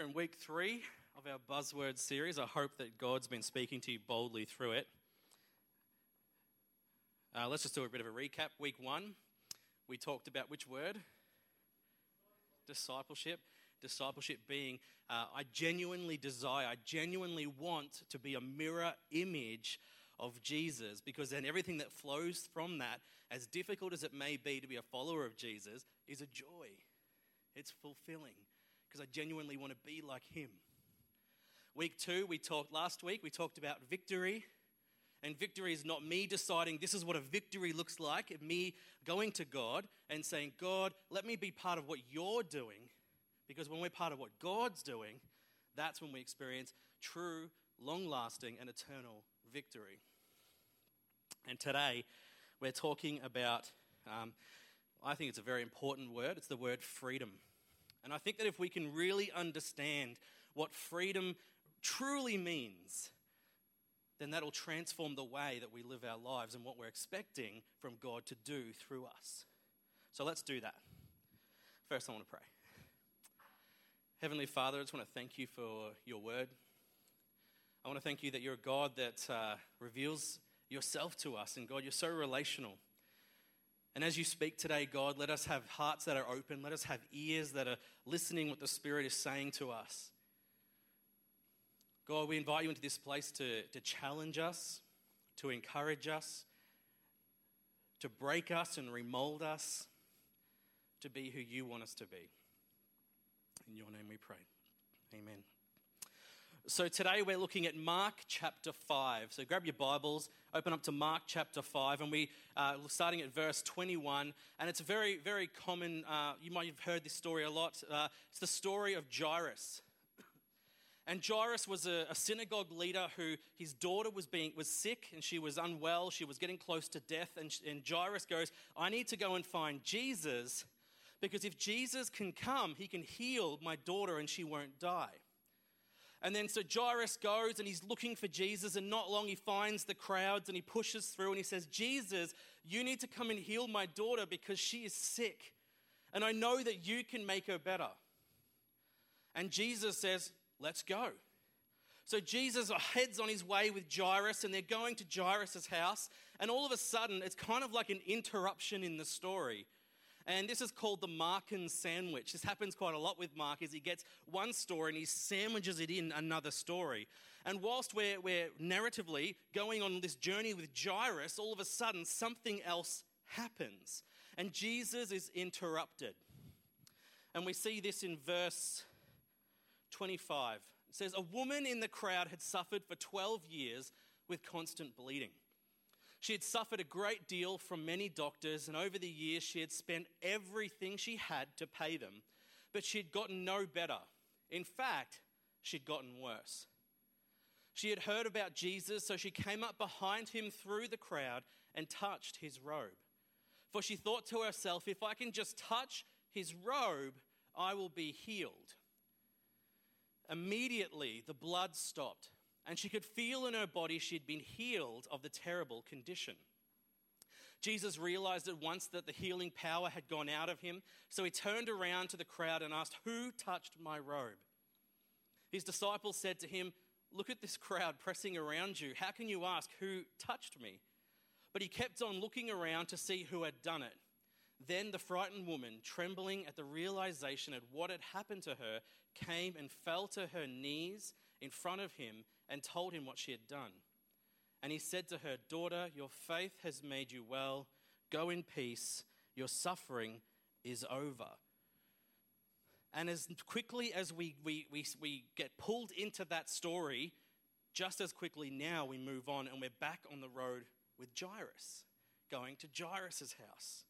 We're in week three of our buzzword series. I hope that God's been speaking to you boldly through it. Uh, let's just do a bit of a recap. Week one, we talked about which word? Discipleship. Discipleship being, uh, I genuinely desire, I genuinely want to be a mirror image of Jesus because then everything that flows from that, as difficult as it may be to be a follower of Jesus, is a joy. It's fulfilling because I genuinely want to be like him. Week two, we talked last week, we talked about victory. And victory is not me deciding this is what a victory looks like, me going to God and saying, God, let me be part of what you're doing. Because when we're part of what God's doing, that's when we experience true, long lasting, and eternal victory. And today, we're talking about, um, I think it's a very important word, it's the word freedom. And I think that if we can really understand what freedom truly means, then that'll transform the way that we live our lives and what we're expecting from God to do through us. So let's do that. First, I want to pray. Heavenly Father, I just want to thank you for your word. I want to thank you that you're a God that uh, reveals yourself to us. And God, you're so relational. And as you speak today, God, let us have hearts that are open. Let us have ears that are listening what the Spirit is saying to us. God, we invite you into this place to, to challenge us, to encourage us, to break us and remold us to be who you want us to be. In your name we pray. Amen. So today we're looking at Mark chapter 5. So grab your Bibles, open up to Mark chapter 5, and we are uh, starting at verse 21. And it's a very, very common, uh, you might have heard this story a lot. Uh, it's the story of Jairus. And Jairus was a, a, synagogue leader who his daughter was being was sick and she was unwell. She was getting close to death. And, and Jairus goes, I need to go and find Jesus because if Jesus can come, he can heal my daughter and she won't die. And then so Jairus goes and he's looking for Jesus, and not long he finds the crowds and he pushes through and he says, Jesus, you need to come and heal my daughter because she is sick. And I know that you can make her better. And Jesus says, Let's go. So Jesus heads on his way with Jairus, and they're going to Jairus' house. And all of a sudden, it's kind of like an interruption in the story and this is called the Markan sandwich. This happens quite a lot with Mark, is he gets one story and he sandwiches it in another story. And whilst we're, we're narratively going on this journey with Jairus, all of a sudden something else happens. And Jesus is interrupted. And we see this in verse 25. It says, A woman in the crowd had suffered for 12 years with constant bleeding. She had suffered a great deal from many doctors, and over the years, she had spent everything she had to pay them. But she had gotten no better. In fact, she'd gotten worse. She had heard about Jesus, so she came up behind him through the crowd and touched his robe. For she thought to herself, if I can just touch his robe, I will be healed. Immediately, the blood stopped and she could feel in her body she'd been healed of the terrible condition. Jesus realized at once that the healing power had gone out of him, so he turned around to the crowd and asked, Who touched my robe? His disciples said to him, Look at this crowd pressing around you. How can you ask, Who touched me? But he kept on looking around to see who had done it. Then the frightened woman, trembling at the realization of what had happened to her, came and fell to her knees in front of him and told him what she had done. And he said to her, Daughter, your faith has made you well. Go in peace. Your suffering is over. And as quickly as we, we, we, we get pulled into that story, just as quickly now we move on and we're back on the road with Jairus, going to Jairus' house.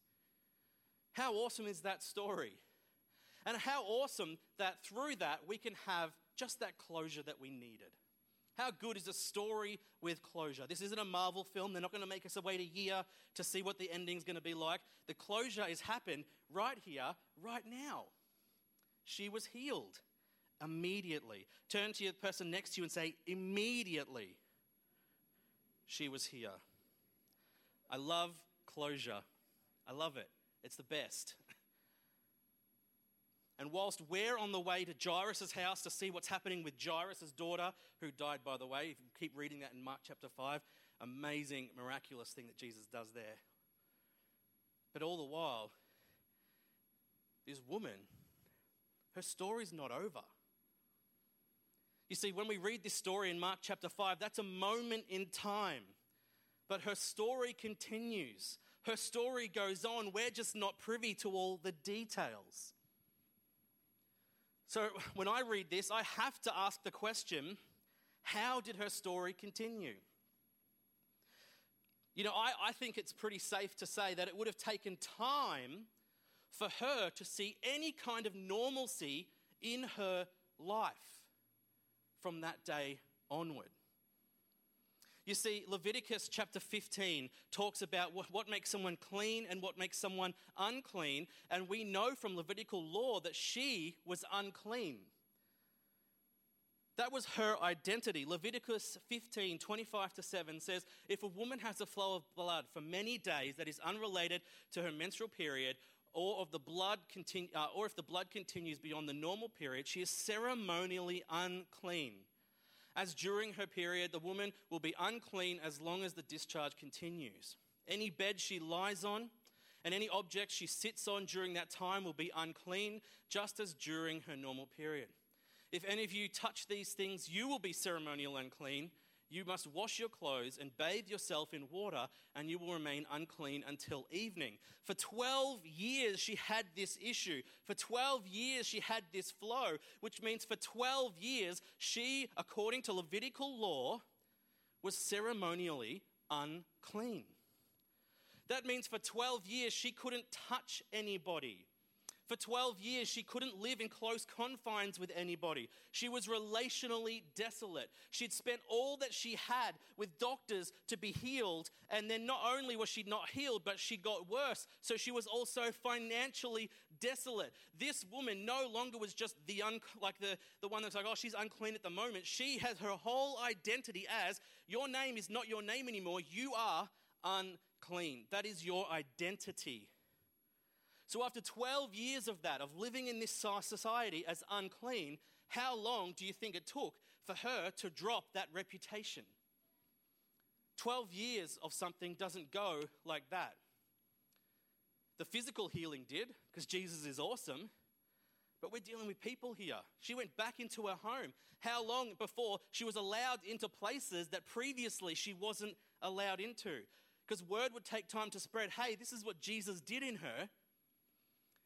How awesome is that story? And how awesome that through that we can have just that closure that we needed. How good is a story with closure? This isn't a Marvel film. They're not going to make us wait a year to see what the ending's going to be like. The closure has happened right here, right now. She was healed immediately. Turn to your person next to you and say, immediately, she was here. I love closure. I love it. It's the best. And whilst we're on the way to Jairus' house to see what's happening with Jairus' daughter, who died, by the way, if you keep reading that in Mark chapter 5, amazing, miraculous thing that Jesus does there. But all the while, this woman, her story's not over. You see, when we read this story in Mark chapter 5, that's a moment in time. But her story continues. Her story goes on. We're just not privy to all the details. So when I read this, I have to ask the question how did her story continue? You know, I, I think it's pretty safe to say that it would have taken time for her to see any kind of normalcy in her life from that day onward. You see, Leviticus chapter 15 talks about what, makes someone clean and what makes someone unclean. And we know from Levitical law that she was unclean. That was her identity. Leviticus 15, 25 to 7 says If a woman has a flow of blood for many days that is unrelated to her menstrual period, or, of the blood continu- uh, or if the blood continues beyond the normal period, she is ceremonially unclean. As during her period, the woman will be unclean as long as the discharge continues. Any bed she lies on and any object she sits on during that time will be unclean, just as during her normal period. If any of you touch these things, you will be ceremonial unclean. You must wash your clothes and bathe yourself in water, and you will remain unclean until evening. For 12 years, she had this issue. For 12 years, she had this flow, which means for 12 years, she, according to Levitical law, was ceremonially unclean. That means for 12 years, she couldn't touch anybody. For 12 years, she couldn't live in close confines with anybody. She was relationally desolate. She'd spent all that she had with doctors to be healed, and then not only was she not healed, but she got worse. So she was also financially desolate. This woman no longer was just the un- like the, the one that's like, oh, she's unclean at the moment. She has her whole identity as your name is not your name anymore. You are unclean. That is your identity. So, after 12 years of that, of living in this society as unclean, how long do you think it took for her to drop that reputation? 12 years of something doesn't go like that. The physical healing did, because Jesus is awesome, but we're dealing with people here. She went back into her home. How long before she was allowed into places that previously she wasn't allowed into? Because word would take time to spread hey, this is what Jesus did in her.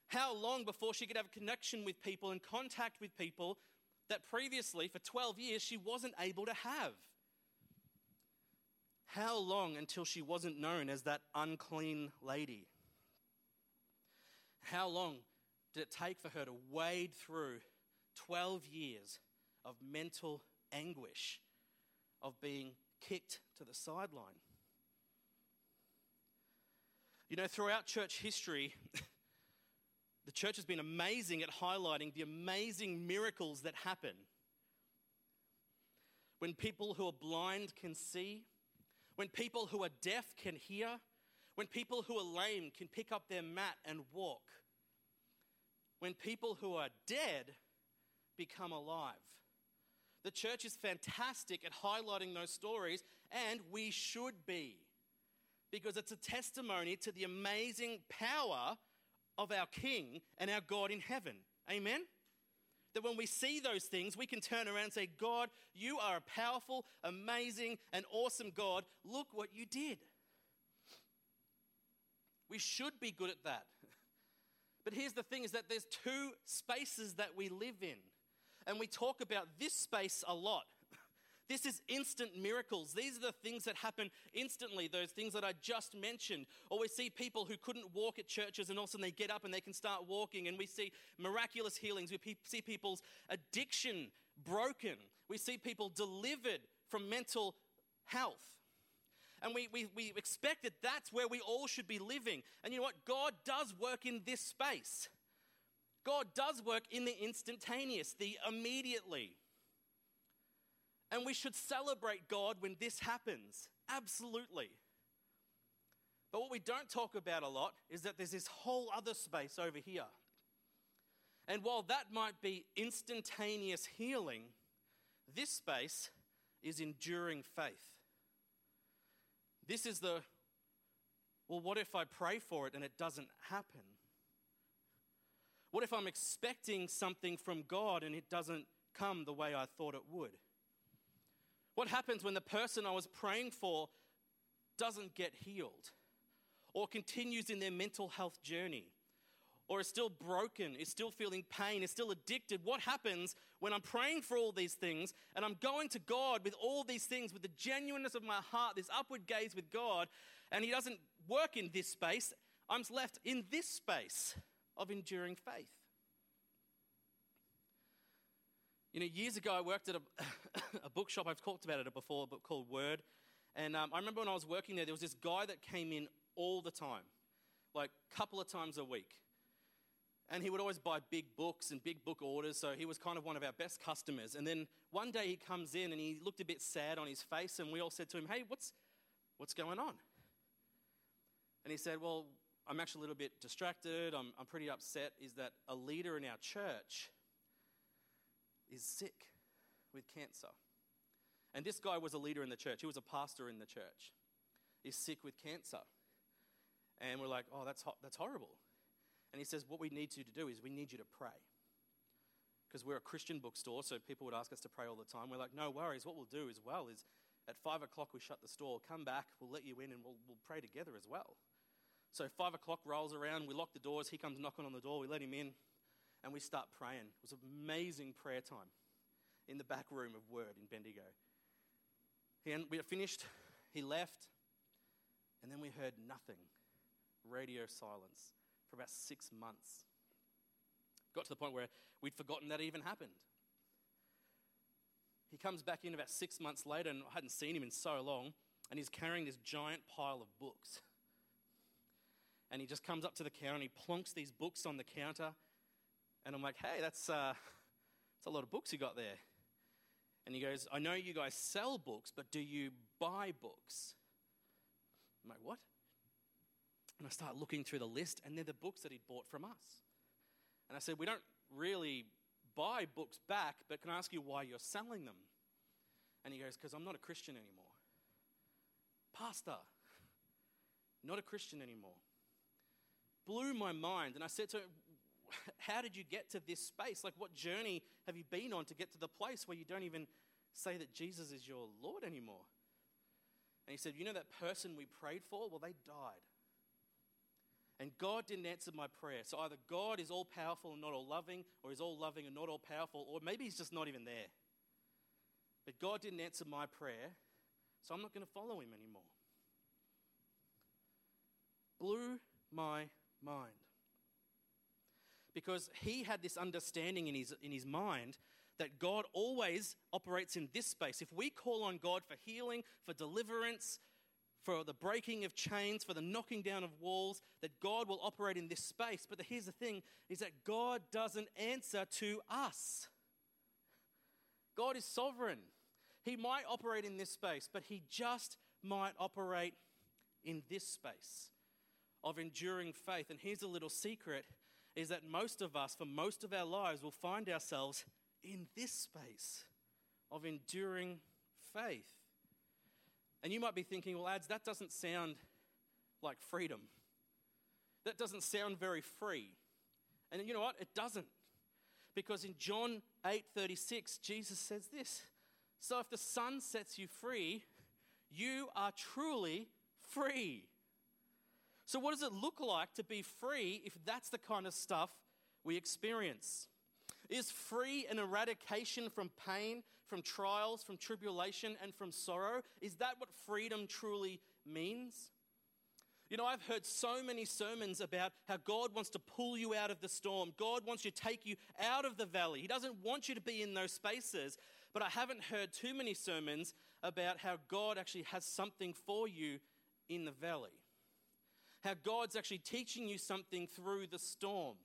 How long before she could have a connection with people and contact with people that previously, for 12 years, she wasn't able to have? How long until she wasn't known as that unclean lady? How long did it take for her to wade through 12 years of mental anguish, of being kicked to the sideline? You know, throughout church history, the church has been amazing at highlighting the amazing miracles that happen. When people who are blind can see, when people who are deaf can hear, when people who are lame can pick up their mat and walk, when people who are dead become alive. The church is fantastic at highlighting those stories, and we should be, because it's a testimony to the amazing power of our King and our God in heaven. Amen? That when we see those things, we can turn around and say, God, you are a powerful, amazing, and awesome God. Look what you did. We should be good at that. But here's the thing is that there's two spaces that we live in. And we talk about this space a lot. This is instant miracles. These are the things that happen instantly, those things that I just mentioned. Or we see people who couldn't walk at churches and all of a sudden they get up and they can start walking. And we see miraculous healings. We see people's addiction broken. We see people delivered from mental health. And we, we, we expect that that's where we all should be living. And you know what? God does work in this space. God does work in the instantaneous, the immediately. And we should celebrate God when this happens. Absolutely. But what we don't talk about a lot is that there's this whole other space over here. And while that might be instantaneous healing, this space is enduring faith. This is the, well, what if I pray for it and it doesn't happen? What if I'm expecting something from God and it doesn't come the way I thought it would? What happens when the person I was praying for doesn't get healed or continues in their mental health journey? or is still broken, is still feeling pain, is still addicted, what happens when I'm praying for all these things and I'm going to God with all these things, with the genuineness of my heart, this upward gaze with God, and He doesn't work in this space? I'm left in this space of enduring faith. You know, years ago, I worked at a, a bookshop. I've talked about it before, book called Word. And um, I remember when I was working there, there was this guy that came in all the time, like a couple of times a week. And he would always buy big books and big book orders, so he was kind of one of our best customers. And then one day he comes in and he looked a bit sad on his face, and we all said to him, Hey, what's, what's going on? And he said, Well, I'm actually a little bit distracted. I'm, I'm pretty upset. Is that a leader in our church is sick with cancer? And this guy was a leader in the church, he was a pastor in the church. He's sick with cancer. And we're like, Oh, that's, ho- that's horrible. And he says, What we need you to do is we need you to pray. Because we're a Christian bookstore, so people would ask us to pray all the time. We're like, No worries. What we'll do as well is at five o'clock we shut the store, come back, we'll let you in, and we'll, we'll pray together as well. So five o'clock rolls around, we lock the doors, he comes knocking on the door, we let him in, and we start praying. It was an amazing prayer time in the back room of Word in Bendigo. We finished, he left, and then we heard nothing radio silence for about six months. Got to the point where we'd forgotten that it even happened. He comes back in about six months later, and I hadn't seen him in so long, and he's carrying this giant pile of books. And he just comes up to the counter and he plonks these books on the counter. And I'm like, hey, that's, uh, that's a lot of books you got there. And he goes, I know you guys sell books, but do you buy books? I'm like, what? And I start looking through the list, and they're the books that he'd bought from us. And I said, We don't really buy books back, but can I ask you why you're selling them? And he goes, Because I'm not a Christian anymore. Pastor, not a Christian anymore. Blew my mind. And I said to him, How did you get to this space? Like, what journey have you been on to get to the place where you don't even say that Jesus is your Lord anymore? And he said, You know that person we prayed for? Well, they died. And God didn't answer my prayer. So either God is all powerful and not all loving, or he's all loving and not all powerful, or maybe he's just not even there. But God didn't answer my prayer, so I'm not going to follow him anymore. Blew my mind. Because he had this understanding in his, in his mind that God always operates in this space. If we call on God for healing, for deliverance, for the breaking of chains, for the knocking down of walls, that God will operate in this space. But here's the thing is that God doesn't answer to us. God is sovereign. He might operate in this space, but he just might operate in this space of enduring faith. And here's a little secret is that most of us, for most of our lives, will find ourselves in this space of enduring faith. And you might be thinking, well, ads, that doesn't sound like freedom. That doesn't sound very free. And you know what? It doesn't. Because in John 8:36, Jesus says this. So if the Son sets you free, you are truly free. So what does it look like to be free if that's the kind of stuff we experience? Is free an eradication from pain, from trials, from tribulation, and from sorrow? Is that what freedom truly means? You know, I've heard so many sermons about how God wants to pull you out of the storm. God wants to take you out of the valley. He doesn't want you to be in those spaces. But I haven't heard too many sermons about how God actually has something for you in the valley. How God's actually teaching you something through the storm.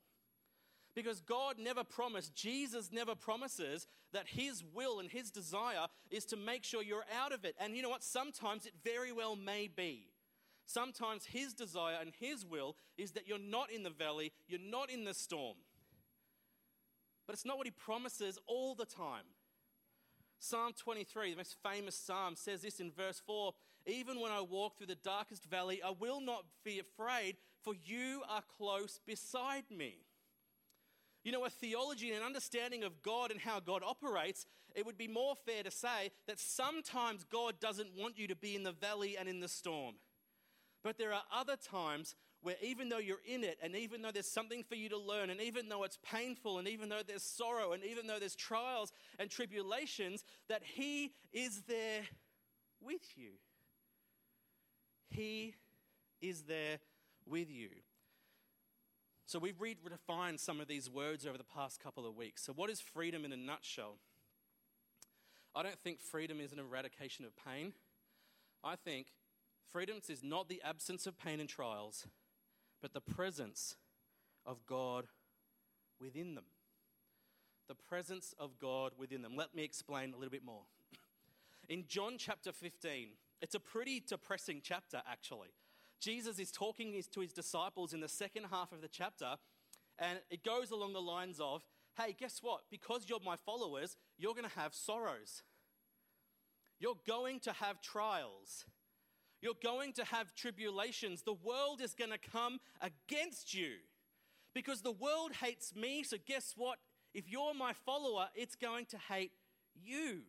Because God never promised, Jesus never promises that His will and His desire is to make sure you're out of it. And you know what? Sometimes it very well may be. Sometimes His desire and His will is that you're not in the valley, you're not in the storm. but it's not what he promises all the time. Psalm 23, the most famous psalm, says this in verse 4 Even when I walk through the darkest valley, I will not be afraid, for you are close beside me. You know, a theology and an understanding of God and how God operates, it would be more fair to say that sometimes God doesn't want you to be in the valley and in the storm. But there are other times where even though you're in it, and even though there's something for you to learn, and even though it's painful, and even though there's sorrow, and even though there's trials and tribulations, that He is there with you. He is there with you. So we've redefined some of these words over the past couple of weeks. So, what is freedom in a nutshell? I don't think freedom is an eradication of pain. I think freedom is not the absence of pain and trials, but the presence of God within them. The presence of God within them. Let me explain a little bit more. In John chapter 15, it's a pretty depressing chapter, actually. Jesus is talking to his disciples in the second half of the chapter, and it goes along the lines of, Hey, guess what? Because you're my followers, you're going to have sorrows. You're going to have trials. You're going to have tribulations. The world is going to come against you because the world hates me. So, guess what? If you're my follower, it's going to hate you.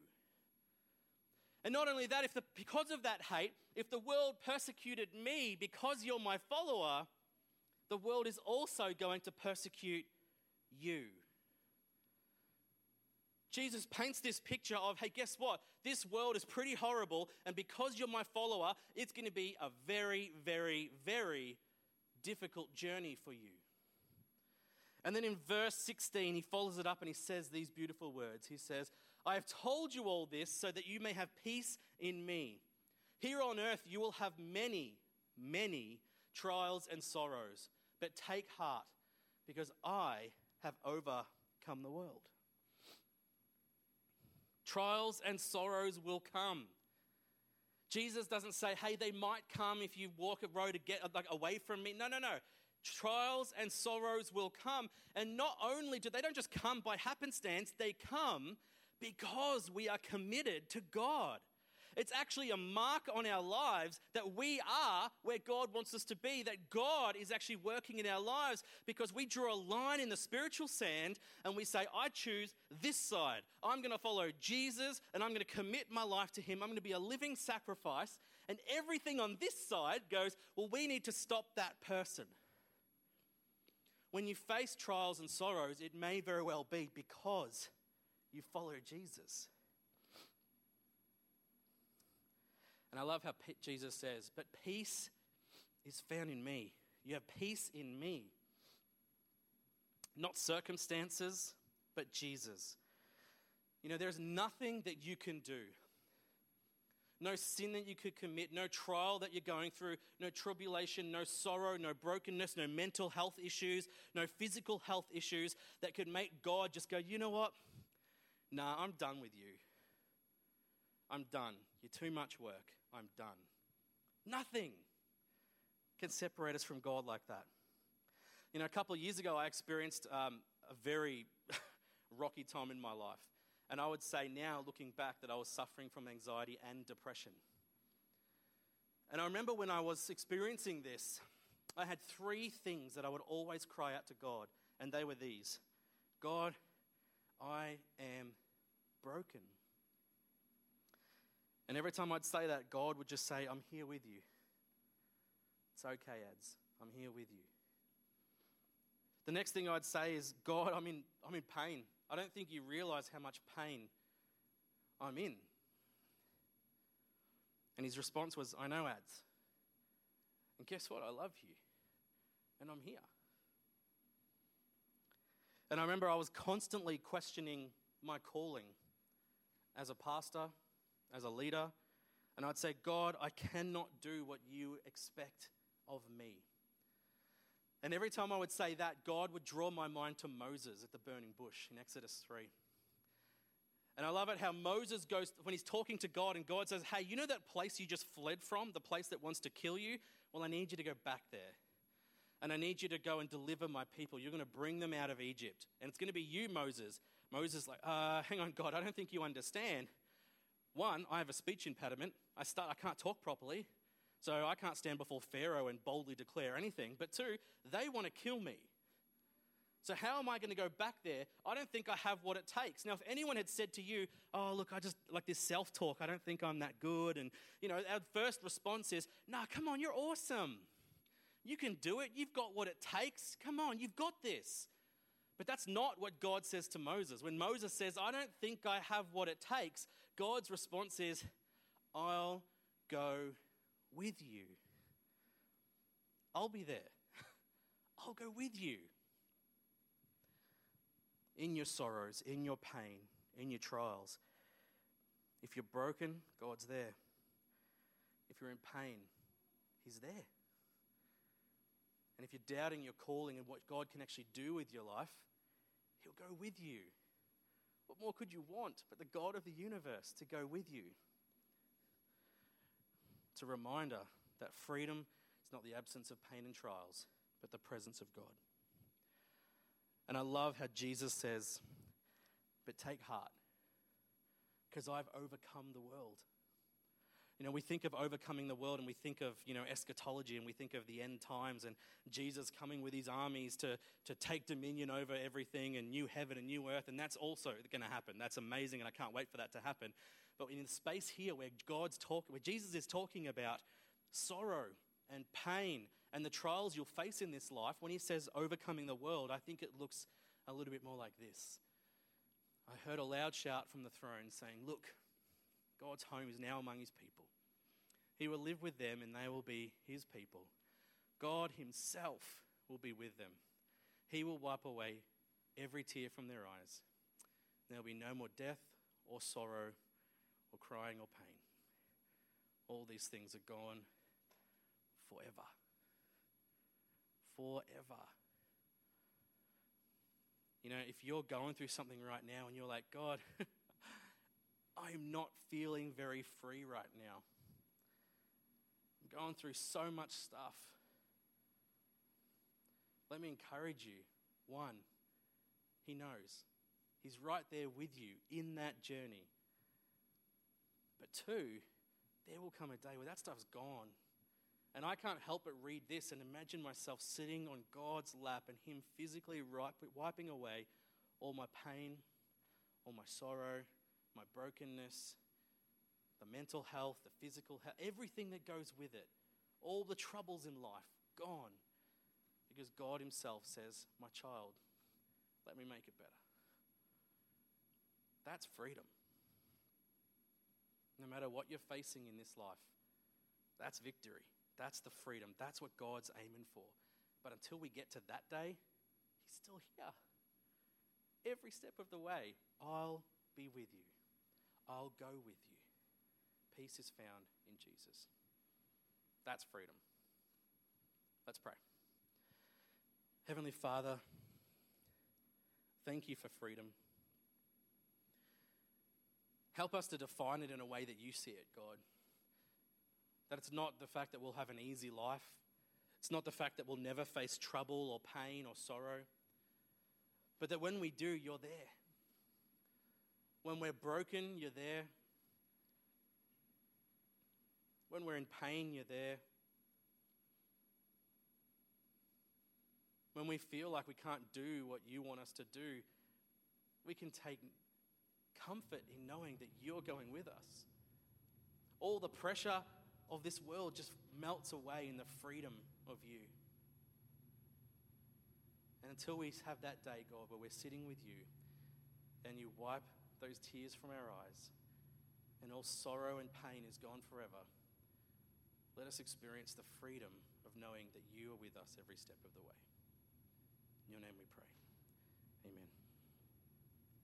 And not only that, if the, because of that hate, if the world persecuted me because you're my follower, the world is also going to persecute you. Jesus paints this picture of, hey, guess what? This world is pretty horrible, and because you're my follower, it's going to be a very, very, very difficult journey for you. And then in verse 16, he follows it up and he says these beautiful words. He says, I have told you all this so that you may have peace in me. Here on earth, you will have many, many trials and sorrows, but take heart because I have overcome the world. Trials and sorrows will come. Jesus doesn't say, hey, they might come if you walk a road to get like, away from me. No, no, no. Trials and sorrows will come. And not only do they don't just come by happenstance, they come because we are committed to God. It's actually a mark on our lives that we are where God wants us to be, that God is actually working in our lives because we draw a line in the spiritual sand and we say, I choose this side. I'm going to follow Jesus and I'm going to commit my life to Him. I'm going to be a living sacrifice. And everything on this side goes, well, we need to stop that person. When you face trials and sorrows, it may very well be because you follow Jesus. And I love how Jesus says, But peace is found in me. You have peace in me. Not circumstances, but Jesus. You know, there's nothing that you can do. No sin that you could commit, no trial that you're going through, no tribulation, no sorrow, no brokenness, no mental health issues, no physical health issues that could make God just go, you know what? Nah, I'm done with you. I'm done. You're too much work. I'm done. Nothing can separate us from God like that. You know, a couple of years ago, I experienced um, a very rocky time in my life. And I would say now, looking back, that I was suffering from anxiety and depression. And I remember when I was experiencing this, I had three things that I would always cry out to God, and they were these God, I am broken. And every time I'd say that, God would just say, I'm here with you. It's okay, Ads. I'm here with you. The next thing I'd say is, God, I'm in, I'm in pain. I don't think you realize how much pain I'm in. And his response was, I know, Ads. And guess what? I love you. And I'm here. And I remember I was constantly questioning my calling as a pastor, as a leader, and I'd say, God, I cannot do what you expect of me. And every time I would say that, God would draw my mind to Moses at the burning bush in Exodus 3. And I love it how Moses goes, when he's talking to God, and God says, Hey, you know that place you just fled from, the place that wants to kill you? Well, I need you to go back there. And I need you to go and deliver my people. You're going to bring them out of Egypt. And it's going to be you, Moses. Moses, is like, uh, hang on, God, I don't think you understand. One, I have a speech impediment. I, start, I can't talk properly. So I can't stand before Pharaoh and boldly declare anything. But two, they want to kill me. So, how am I going to go back there? I don't think I have what it takes. Now, if anyone had said to you, Oh, look, I just like this self talk, I don't think I'm that good. And, you know, our first response is, Nah, come on, you're awesome. You can do it. You've got what it takes. Come on, you've got this. But that's not what God says to Moses. When Moses says, I don't think I have what it takes, God's response is, I'll go with you. I'll be there. I'll go with you in your sorrows, in your pain, in your trials. If you're broken, God's there. If you're in pain, He's there. And if you're doubting your calling and what God can actually do with your life, He'll go with you. What more could you want but the God of the universe to go with you? It's a reminder that freedom is not the absence of pain and trials, but the presence of God. And I love how Jesus says, But take heart, because I've overcome the world. You know, we think of overcoming the world and we think of, you know, eschatology and we think of the end times and Jesus coming with his armies to, to take dominion over everything and new heaven and new earth. And that's also going to happen. That's amazing and I can't wait for that to happen. But in the space here where God's talking, where Jesus is talking about sorrow and pain and the trials you'll face in this life, when he says overcoming the world, I think it looks a little bit more like this. I heard a loud shout from the throne saying, Look, God's home is now among his people. He will live with them and they will be his people. God himself will be with them. He will wipe away every tear from their eyes. There will be no more death or sorrow or crying or pain. All these things are gone forever. Forever. You know, if you're going through something right now and you're like, God, I'm not feeling very free right now. Going through so much stuff. Let me encourage you. One, He knows. He's right there with you in that journey. But two, there will come a day where that stuff's gone. And I can't help but read this and imagine myself sitting on God's lap and Him physically wiping away all my pain, all my sorrow, my brokenness, the mental health, the physical health, everything that goes with it, all the troubles in life, gone. Because God Himself says, My child, let me make it better. That's freedom. No matter what you're facing in this life, that's victory. That's the freedom. That's what God's aiming for. But until we get to that day, He's still here. Every step of the way, I'll be with you. I'll go with you. Peace is found in Jesus. That's freedom. Let's pray. Heavenly Father, thank you for freedom. Help us to define it in a way that you see it, God. That it's not the fact that we'll have an easy life, it's not the fact that we'll never face trouble or pain or sorrow, but that when we do, you're there. When we're broken, you're there. When we're in pain, you're there. When we feel like we can't do what you want us to do, we can take comfort in knowing that you're going with us. All the pressure of this world just melts away in the freedom of you. And until we have that day, God, where we're sitting with you and you wipe those tears from our eyes and all sorrow and pain is gone forever, let us experience the freedom of knowing that you are with us every step of the way. In your name we pray.